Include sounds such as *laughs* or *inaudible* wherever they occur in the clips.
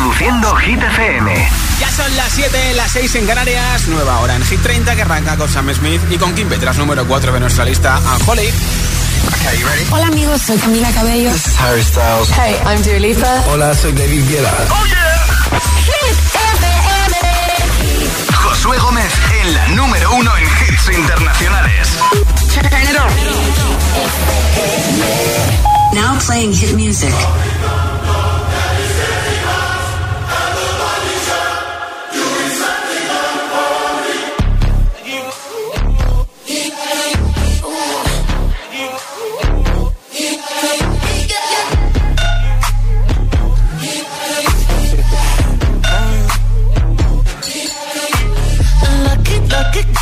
Reproduciendo Hit FM. Ya son las 7, las 6 en Canarias, nueva hora en Hit 30 que arranca con Sam Smith y con Kim Petras, número 4 de nuestra lista, a Holly. Okay, ready? Hola amigos, soy Camila Cabello. This is Harry Styles. Hey, I'm Dua Lipa. Hola, soy David Guetta. Oh yeah. Hit FM. Josué Gómez en la número 1 en hits internacionales. Turn it on. Now playing hit music.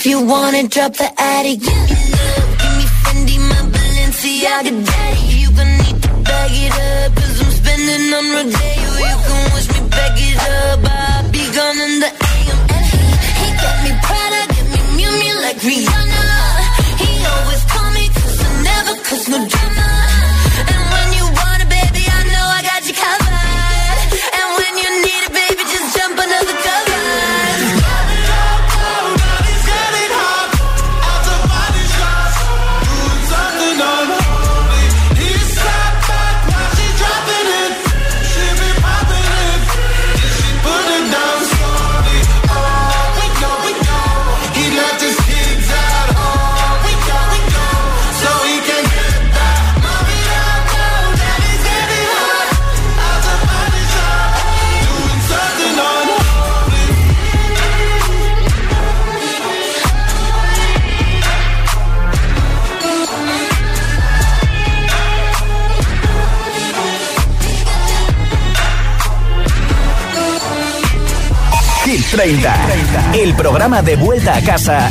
If you wanna drop the attic, give me love, give me Fendi, my Balenciaga, daddy. You gon' need to bag it up, cause I'm spending on Rodeo. You can wish me back it up, I'll be gone in the AM. And he, he got me Prada, get me Miu Miu like Rihanna. 30. El programa de vuelta a casa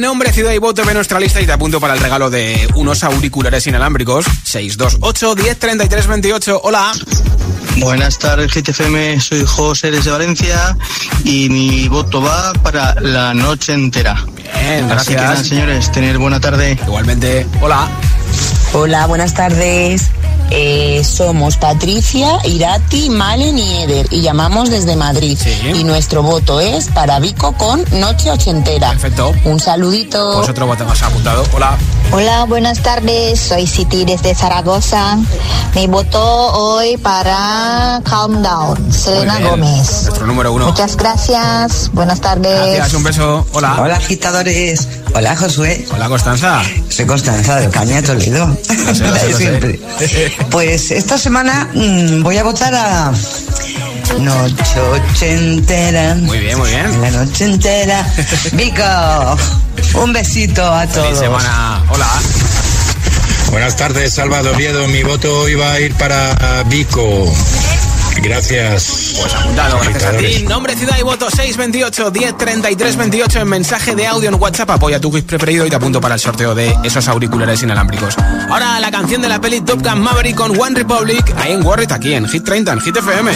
Nombre, ciudad y voto de nuestra lista y te apunto para el regalo de unos auriculares inalámbricos 628 10 33 28. Hola. Buenas tardes, GTFM. Soy José desde Valencia y mi voto va para la noche entera. Bien, Así que nada, gracias. señores, tener buena tarde. Igualmente, hola. Hola, buenas tardes. Eh, somos Patricia, Irati, Malen y Eder y llamamos desde Madrid. Sí. Y nuestro voto es para Vico con Noche Ochentera. Perfecto. Un saludito. Pues otro voto más apuntado. Hola. Hola, buenas tardes. Soy Siti desde Zaragoza. Mi voto hoy para Calm Down, Selena. Gómez. Nuestro número uno. Muchas gracias. Buenas tardes. Gracias, un beso. Hola. Hola agitadores, hola Josué, Hola, Constanza. soy Constanza de Caña Toledo. Lo sé, lo sé, lo sé. *laughs* *laughs* Pues esta semana mm, voy a votar a Noche Ochentera. Muy bien, muy bien. La noche entera. *laughs* Vico, un besito a Feliz todos. semana. Hola. Buenas tardes, Salvador Oviedo. Mi voto iba a ir para Vico. Gracias. Pues apuntado, gracias a ti. Nombre, ciudad y voto 628 10 33 28 en mensaje de audio en WhatsApp. Apoya tu quiz preferido y te apunto para el sorteo de esos auriculares inalámbricos. Ahora la canción de la peli Top Gun Maverick con One Republic. Ahí en Warrior, aquí en Hit 30, en Hit FM.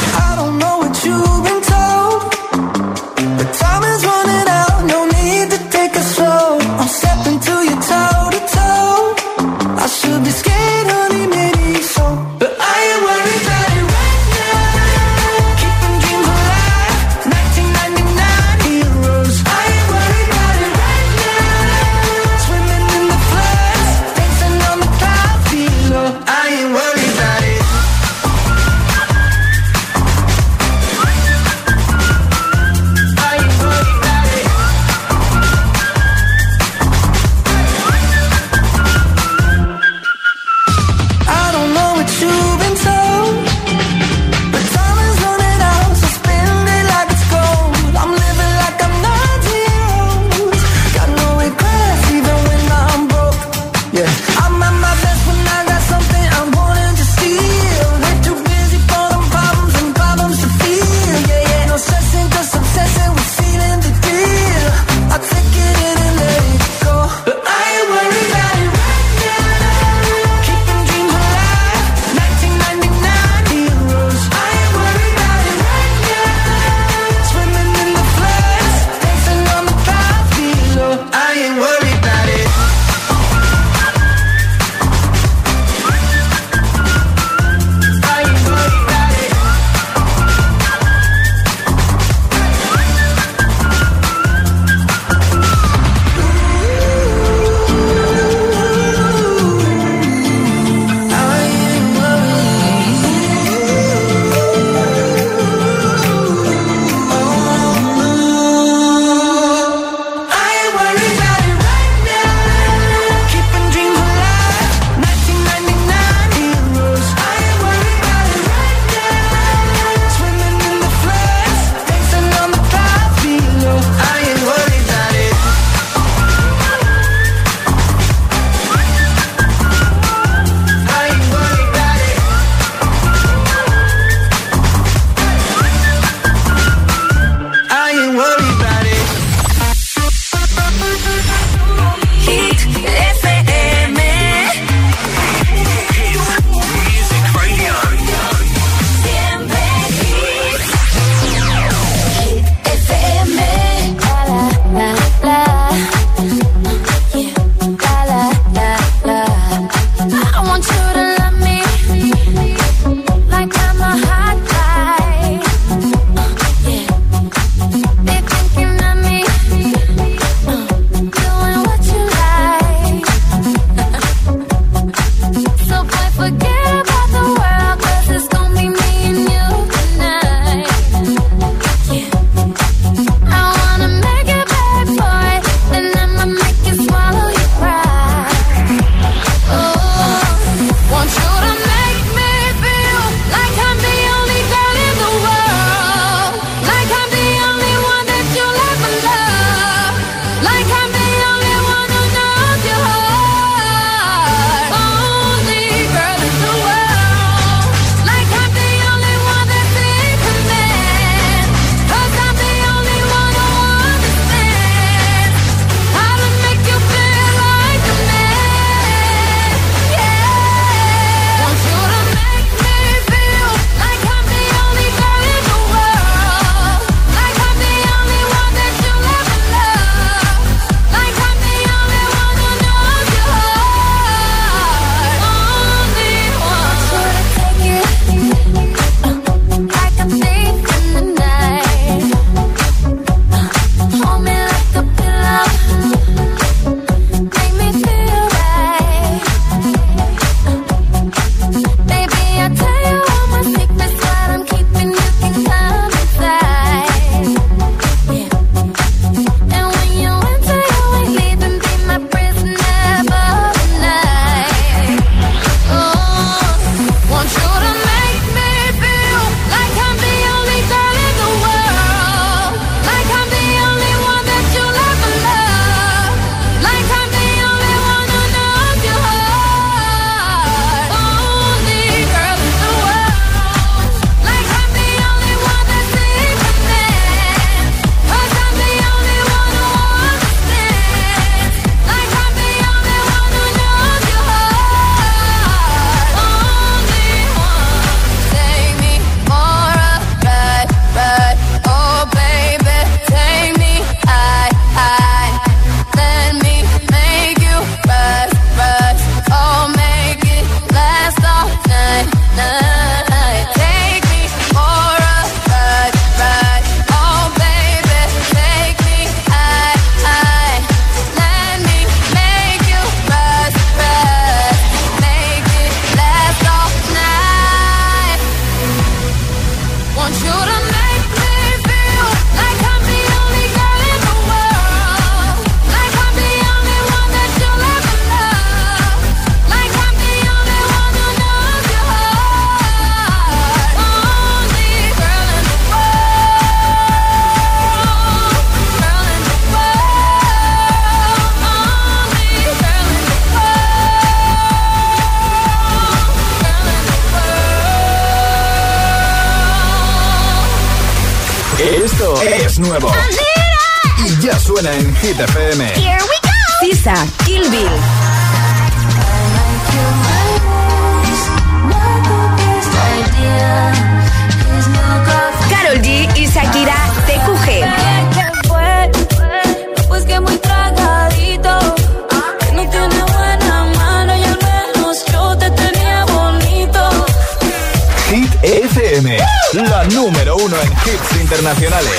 Hits internacionales.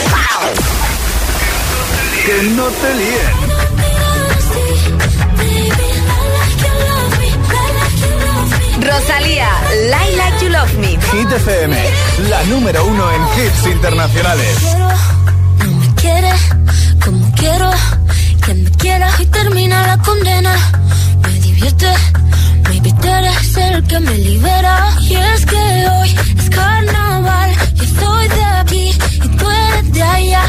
Que no te líen. Rosalía, Lie Like You Love Me. Hit FM, la número uno en hits internacionales. No me quiere como quiero que me quiera y termina la condena. Me divierte, tú eres el que me libera. Y es que hoy es carnaval, yo soy de aquí y tú eres de allá.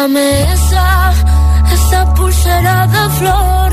Dame esa, esa pulsera de flores.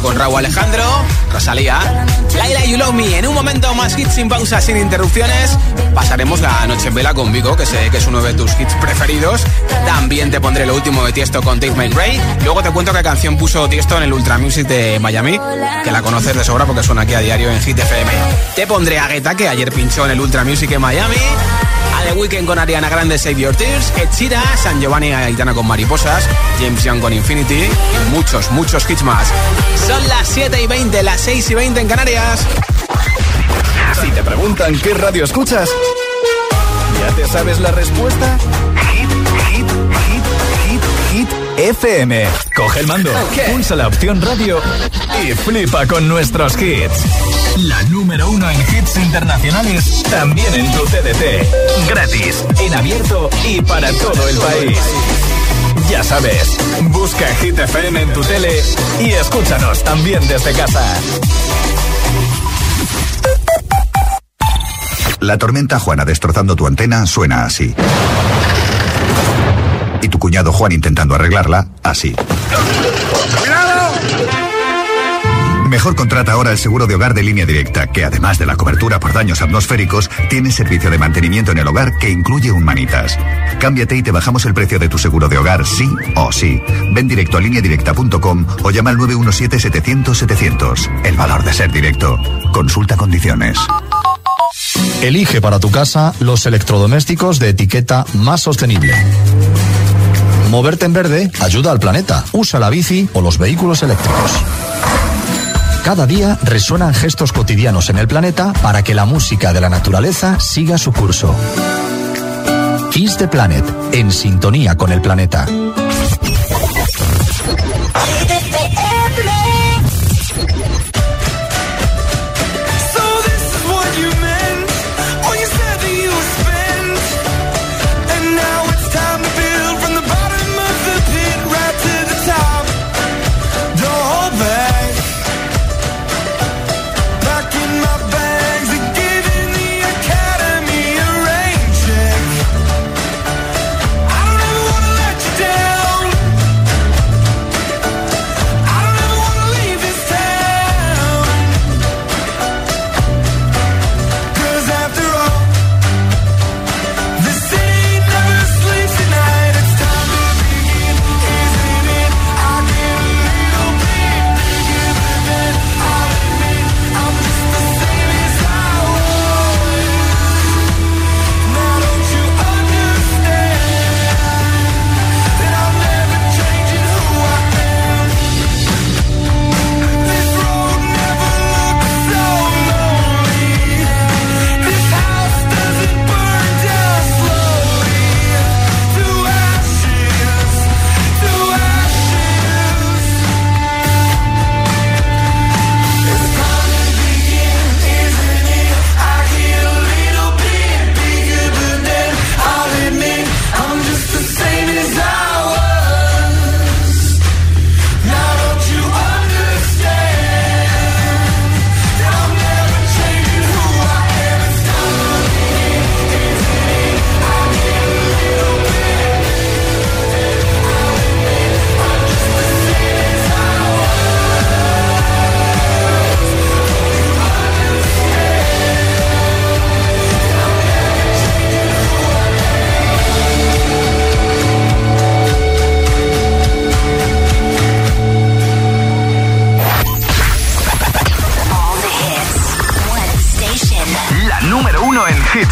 Con Raúl Alejandro, Rosalía, Laila You Love Me. En un momento más hits sin pausa, sin interrupciones, pasaremos la noche en vela con Vico, que sé que es uno de tus hits preferidos. También te pondré lo último de Tiesto con My Break. Luego te cuento qué canción puso Tiesto en el Ultra Music de Miami, que la conoces de sobra porque suena aquí a diario en Hit FM. Te pondré a Guetta, que ayer pinchó en el Ultra Music en Miami. A The Weeknd con Ariana Grande, Save Your Tears, Sheeran, San Giovanni Aitana con Mariposas, James Young con Infinity y muchos, muchos hits más. Son las 7 y 20, las 6 y 20 en Canarias. Si te preguntan qué radio escuchas, ¿ya te sabes la respuesta? FM. Coge el mando, pulsa la opción radio y flipa con nuestros hits. La número uno en hits internacionales, también en tu TDT. Gratis, en abierto y para todo el país. Ya sabes, busca Hit FM en tu tele y escúchanos también desde casa. La tormenta Juana destrozando tu antena suena así. Y tu cuñado Juan intentando arreglarla, así. Mejor contrata ahora el seguro de hogar de línea directa, que además de la cobertura por daños atmosféricos, tiene servicio de mantenimiento en el hogar que incluye un manitas. Cámbiate y te bajamos el precio de tu seguro de hogar, sí o sí. Ven directo a lineadirecta.com o llama al 917-700-700. El valor de ser directo. Consulta condiciones. Elige para tu casa los electrodomésticos de etiqueta más sostenible. Moverte en verde ayuda al planeta. Usa la bici o los vehículos eléctricos. Cada día resuenan gestos cotidianos en el planeta para que la música de la naturaleza siga su curso. Kiss the Planet, en sintonía con el planeta.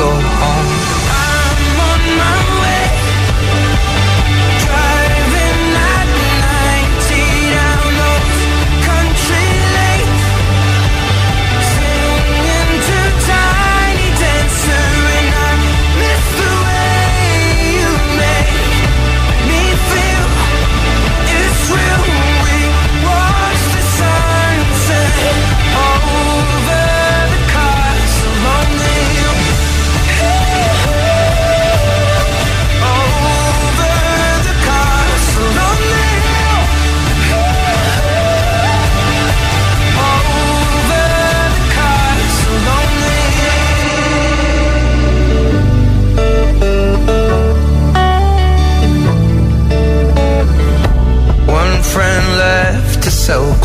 go home. I'm on my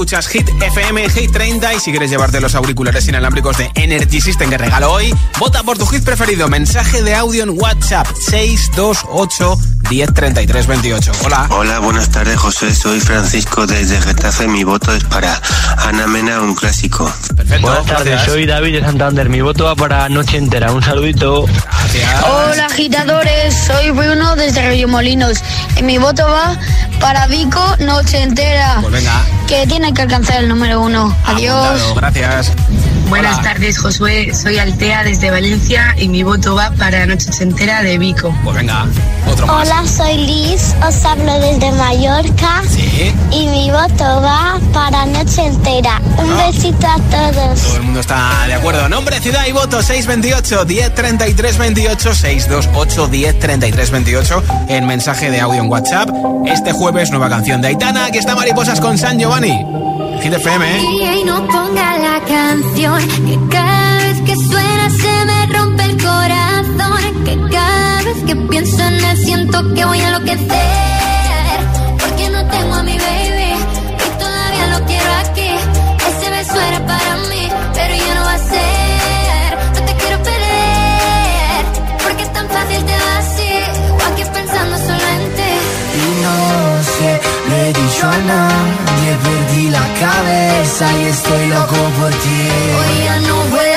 Escuchas Hit FM, Hit 30. Y si quieres llevarte los auriculares inalámbricos de Energy System que regalo hoy, vota por tu hit preferido. Mensaje de audio en WhatsApp 628 1033 28. Hola. Hola, buenas tardes, José. Soy Francisco desde Getafe. Mi voto es para Ana Mena, un clásico. Perfecto. Buenas tardes, soy David de Santander. Mi voto va para Noche Entera. Un saludito. Hola agitadores, soy Bruno desde Molinos y mi voto va para Vico Noche Entera. Pues venga. Que tiene que alcanzar el número uno. Adiós. Gracias. Buenas Hola. tardes, Josué. Soy Altea desde Valencia y mi voto va para Noche Entera de Vico. Pues venga, otro más. Hola, soy Liz, os hablo desde Mallorca Sí. y mi voto va para Noche Entera. Un Ah. besito a todos. Todo el mundo está de acuerdo. Nombre, ciudad y voto 628 1033 28 628 1033 28 en mensaje de audio en WhatsApp. Este jueves nueva canción de Aitana. Aquí está Mariposas con San Giovanni. Hit FM, ¿eh? Y no ponga la canción que cada vez que suena se me rompe el corazón. Que cada vez que pienso en él siento que voy a enloquecer. Porque no tengo a mi baby y todavía lo quiero aquí. Ese beso era para mí, pero ya no va a ser. No te quiero perder, porque es tan fácil te va así. O aquí pensando solo en ti. Y no sé, le he dicho a nadie, la cabeza y estoy loco por ti. Hoy ya no vuelan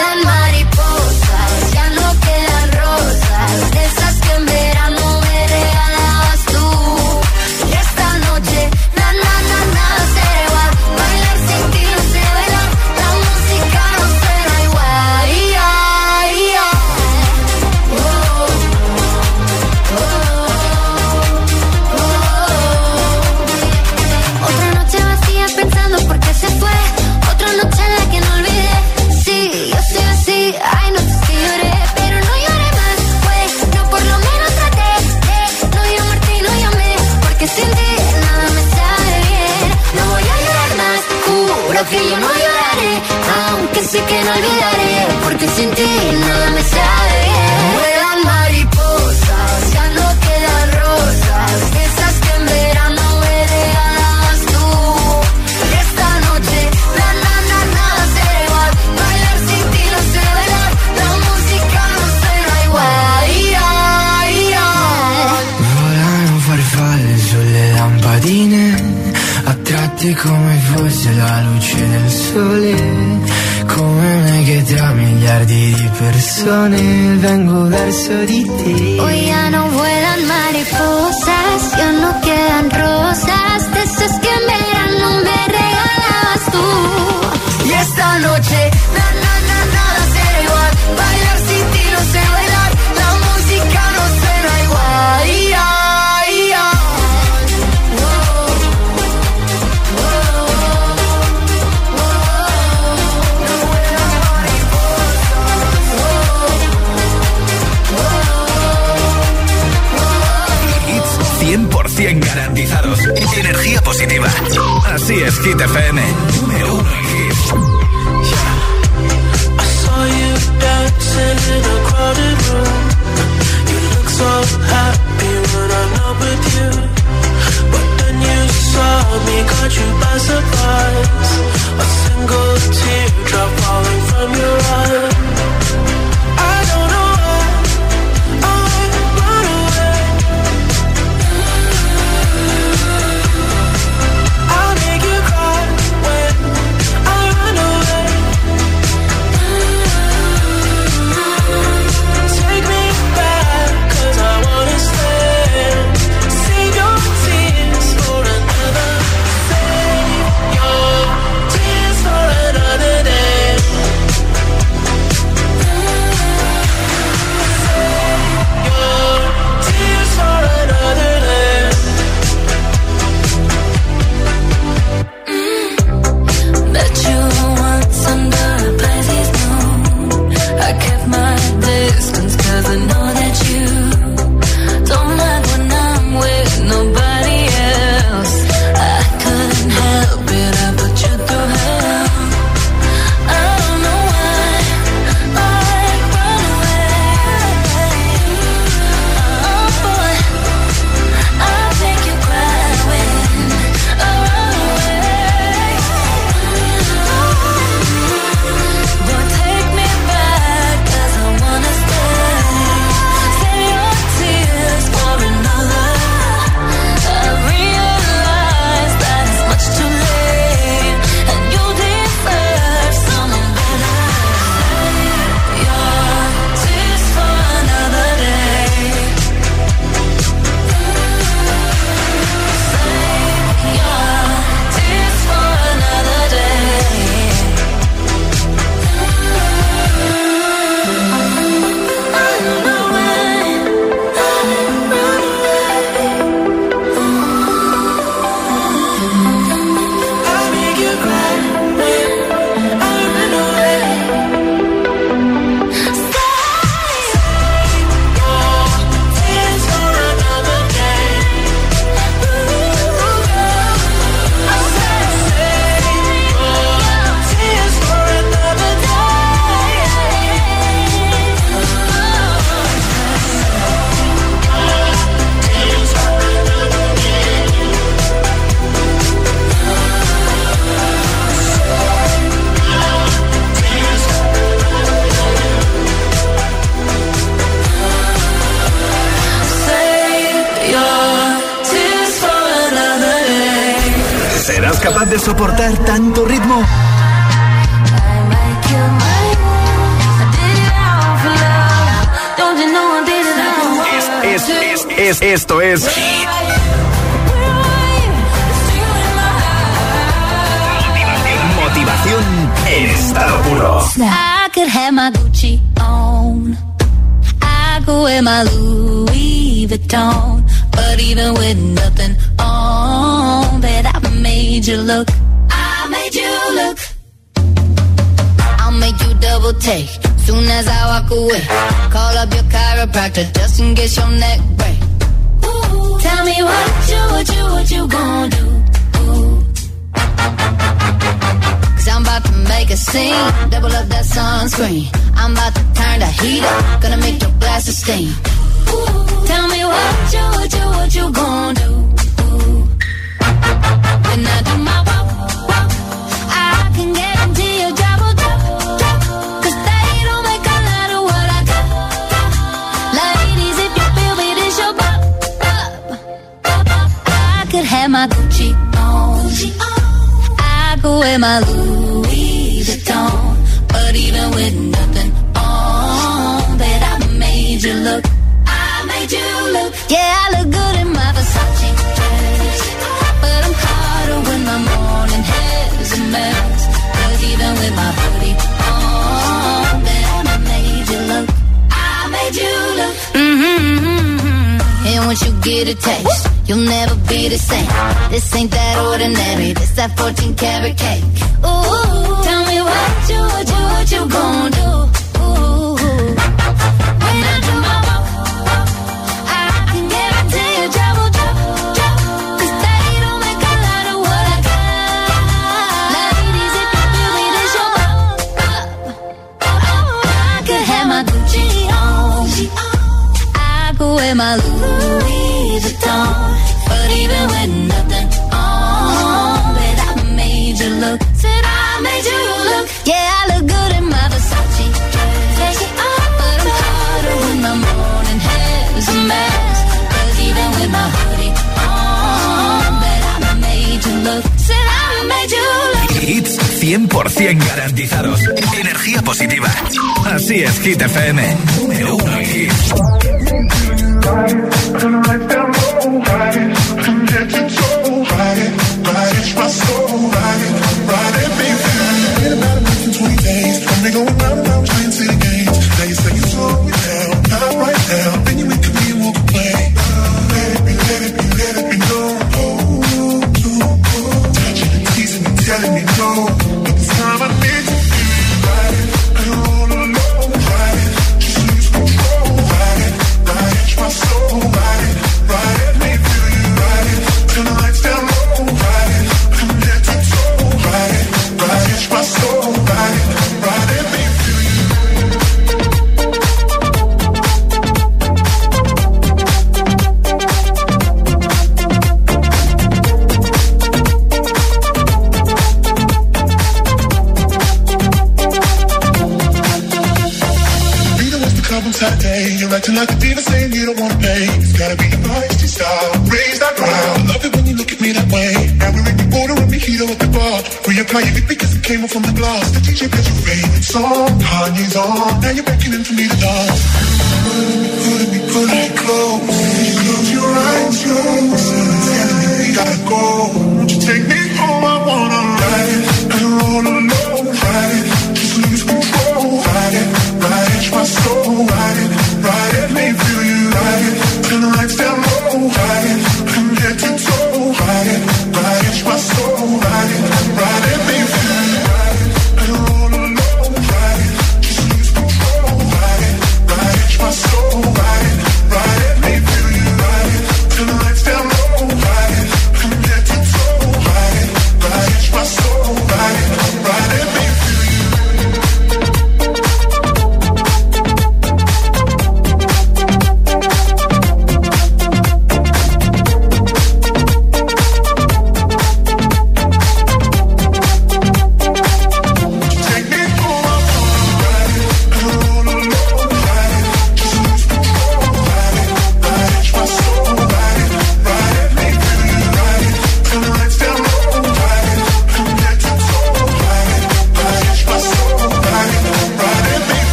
vengo a dar. Hoy ya no vuelan mariposas, ya no quedan rosas, de esas que en verano me regalabas tú. Y esta noche. es Hit FM. Número uno en hits. I saw you dancing in a crowded room. You look so happy when I'm not with you. But then you saw me, caught you en estado puro. I could have my Gucci on. I could wear my Louis Vuitton. But even with nothing on, bet I made you look. I made you look. I'll make you double take soon as I walk away. Call up your chiropractor just in case your neck break. Ooh, tell me what you, what you, what you gonna do? Ooh. I'm about to make a scene. Double up that sunscreen. I'm about to turn the heat up. Gonna make your glasses steam. Ooh, tell me what you, what you, what you gonna do? When I do my walk, walk, I can guarantee your they don't make a lot of what I got. Ladies, if your bop. I could have my Gucci on. Gucci on wear my Louis Vuitton. But even with nothing on, bet I made you look. I made you look. Yeah, I look good in my Versace dress. But I'm hotter when my morning hair's a mess. Cause even with my hoodie on, bet I made you look. I made you look. Mm-hmm. And once you get a taste, you'll never be the same. This ain't that ordinary. This that 14 karat cake. Ooh, tell me what you, what you, what you gon' do? Ooh, when I do my walk, I can. 'Cause they don't make a lot of what I got. I could have my Gucci on. I could wear my Louis Vuitton. But even with nothing on, bet I made you look. Said I made you look. Yeah, I look good in my Versace dress. But I'm hotter when my morning hair's a mess. Cause even with my hoodie on, bet I made you look. Said I made you look. Hits 100% garantizados. Energía positiva. Así es, Hit FM. Número uno. Came off from the glass. The DJ plays your favorite song. Kanye's on. Now you're beckoning for me to dance.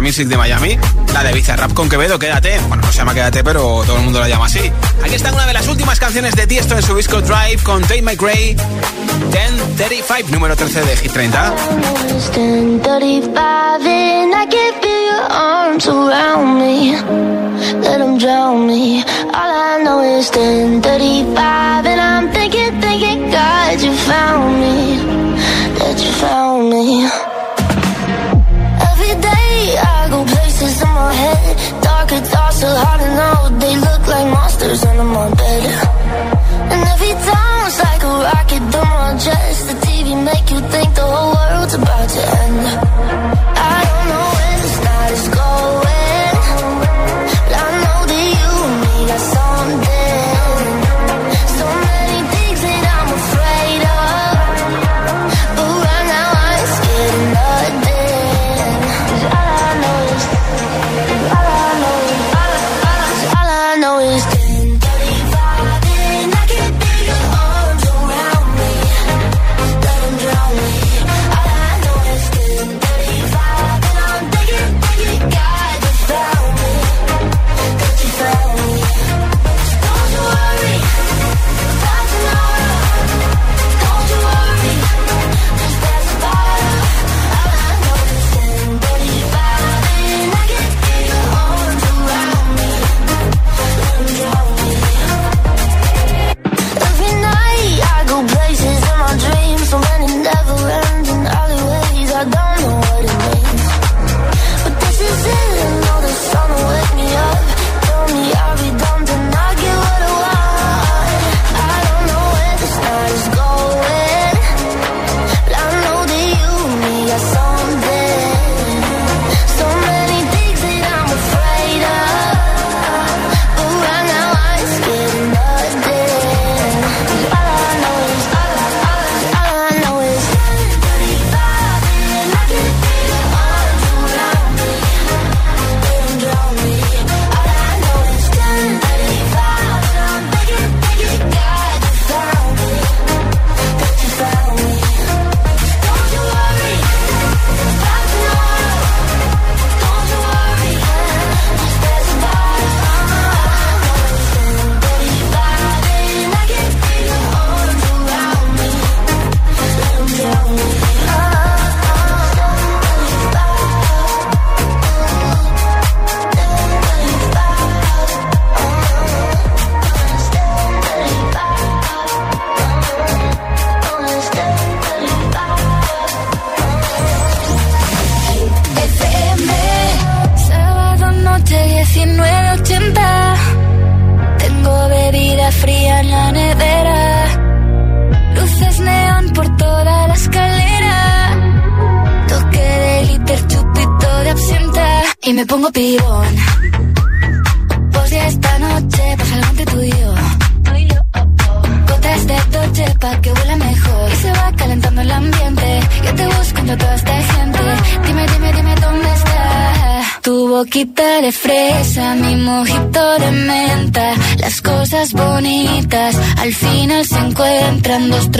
Music de Miami? La de Bizarrap con Quevedo, Quédate. Bueno, no se llama Quédate, pero todo el mundo la llama así. Aquí está una de las últimas canciones de Tiesto en su disco Drive con Tate McRae, 1035, número 13 de Hit 30. It's 10:35 hard to know. They look like monsters under my bed.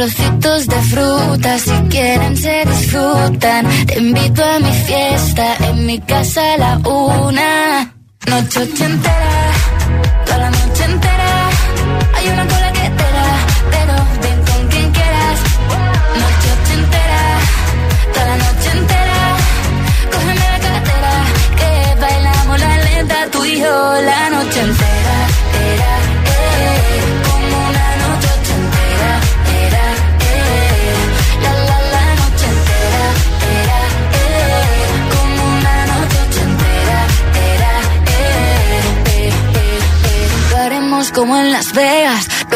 trocitos de fruta, si quieren se disfrutan. Te invito a mi fiesta, en mi casa a la una. Noche entera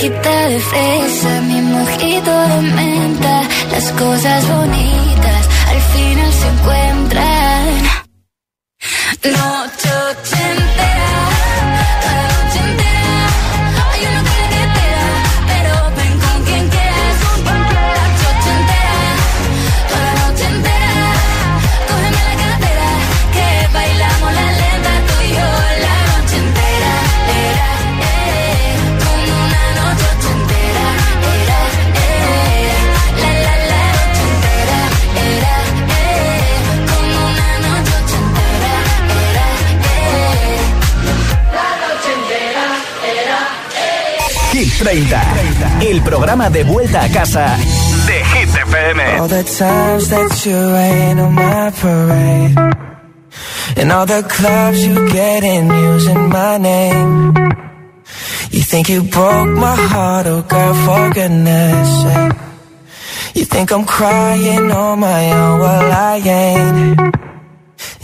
boquita de fresa, mi mojito de menta, las cosas bonitas. 30. El programa de vuelta a casa de Hit. All the times that you rain on my parade. And all the clubs you get in using my name. You think you broke my heart, oh girl, for goodness sake. You think I'm crying on my own, well I ain't.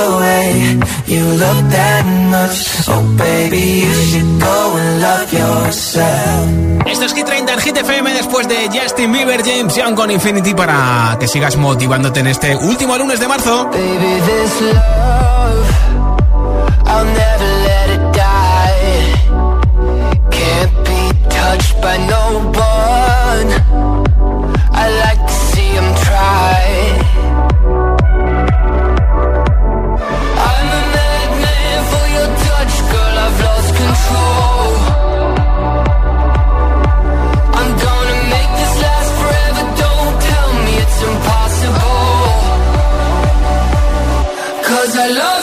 the way you look that much, oh baby, you should go and love yourself. Esto es Hit 30 en Hit FM después de Justin Bieber, James Young con Infinity para que sigas motivándote en este último lunes de marzo. Baby, this love, I'll never let it die. Can't be touched by no one. I like to Cause I love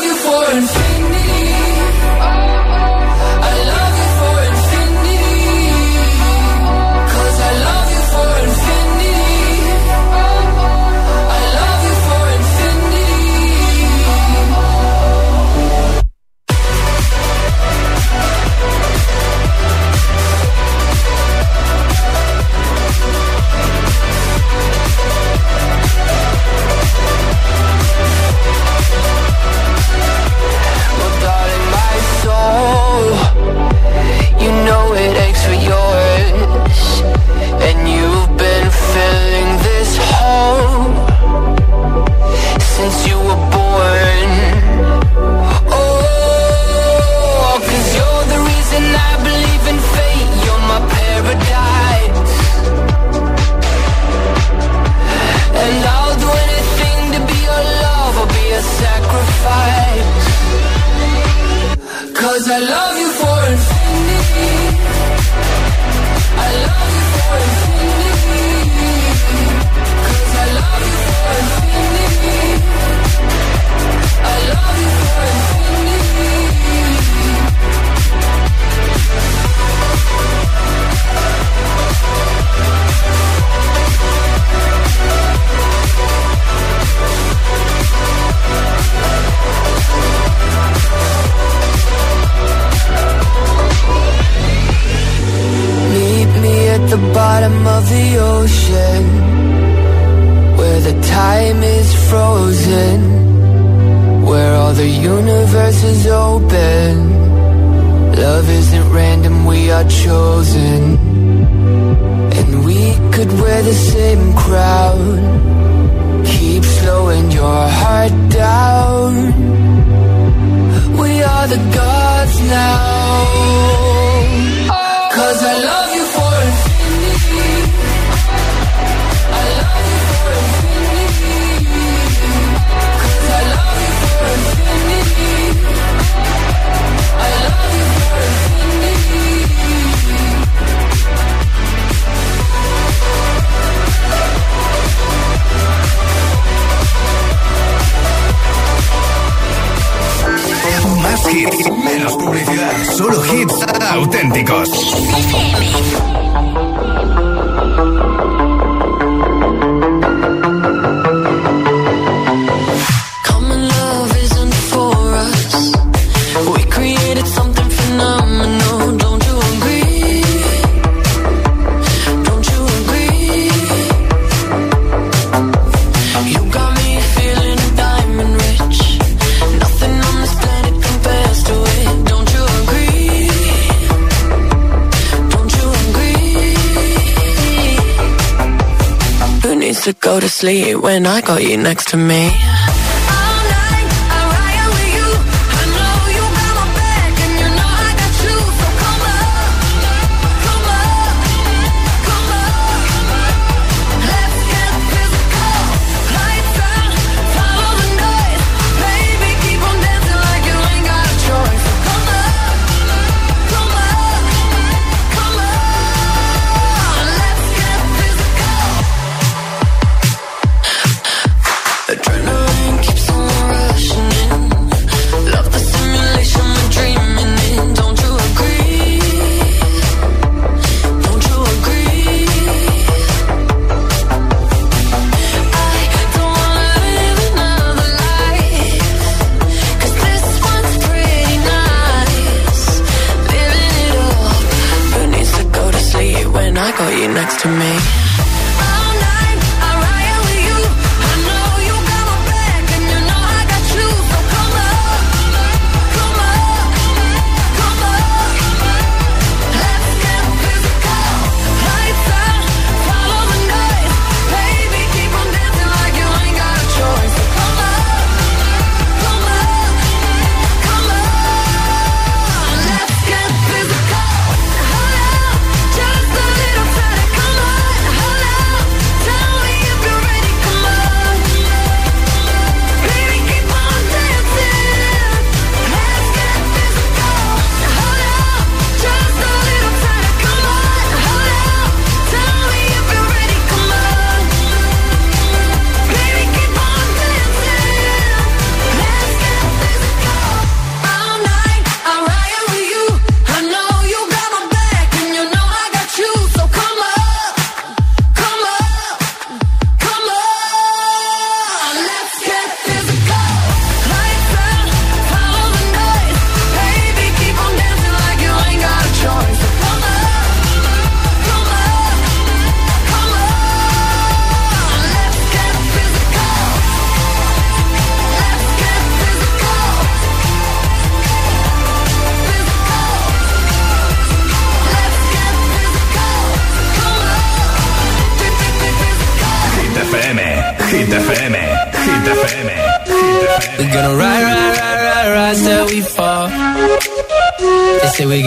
used to go to sleep when I got you next to me.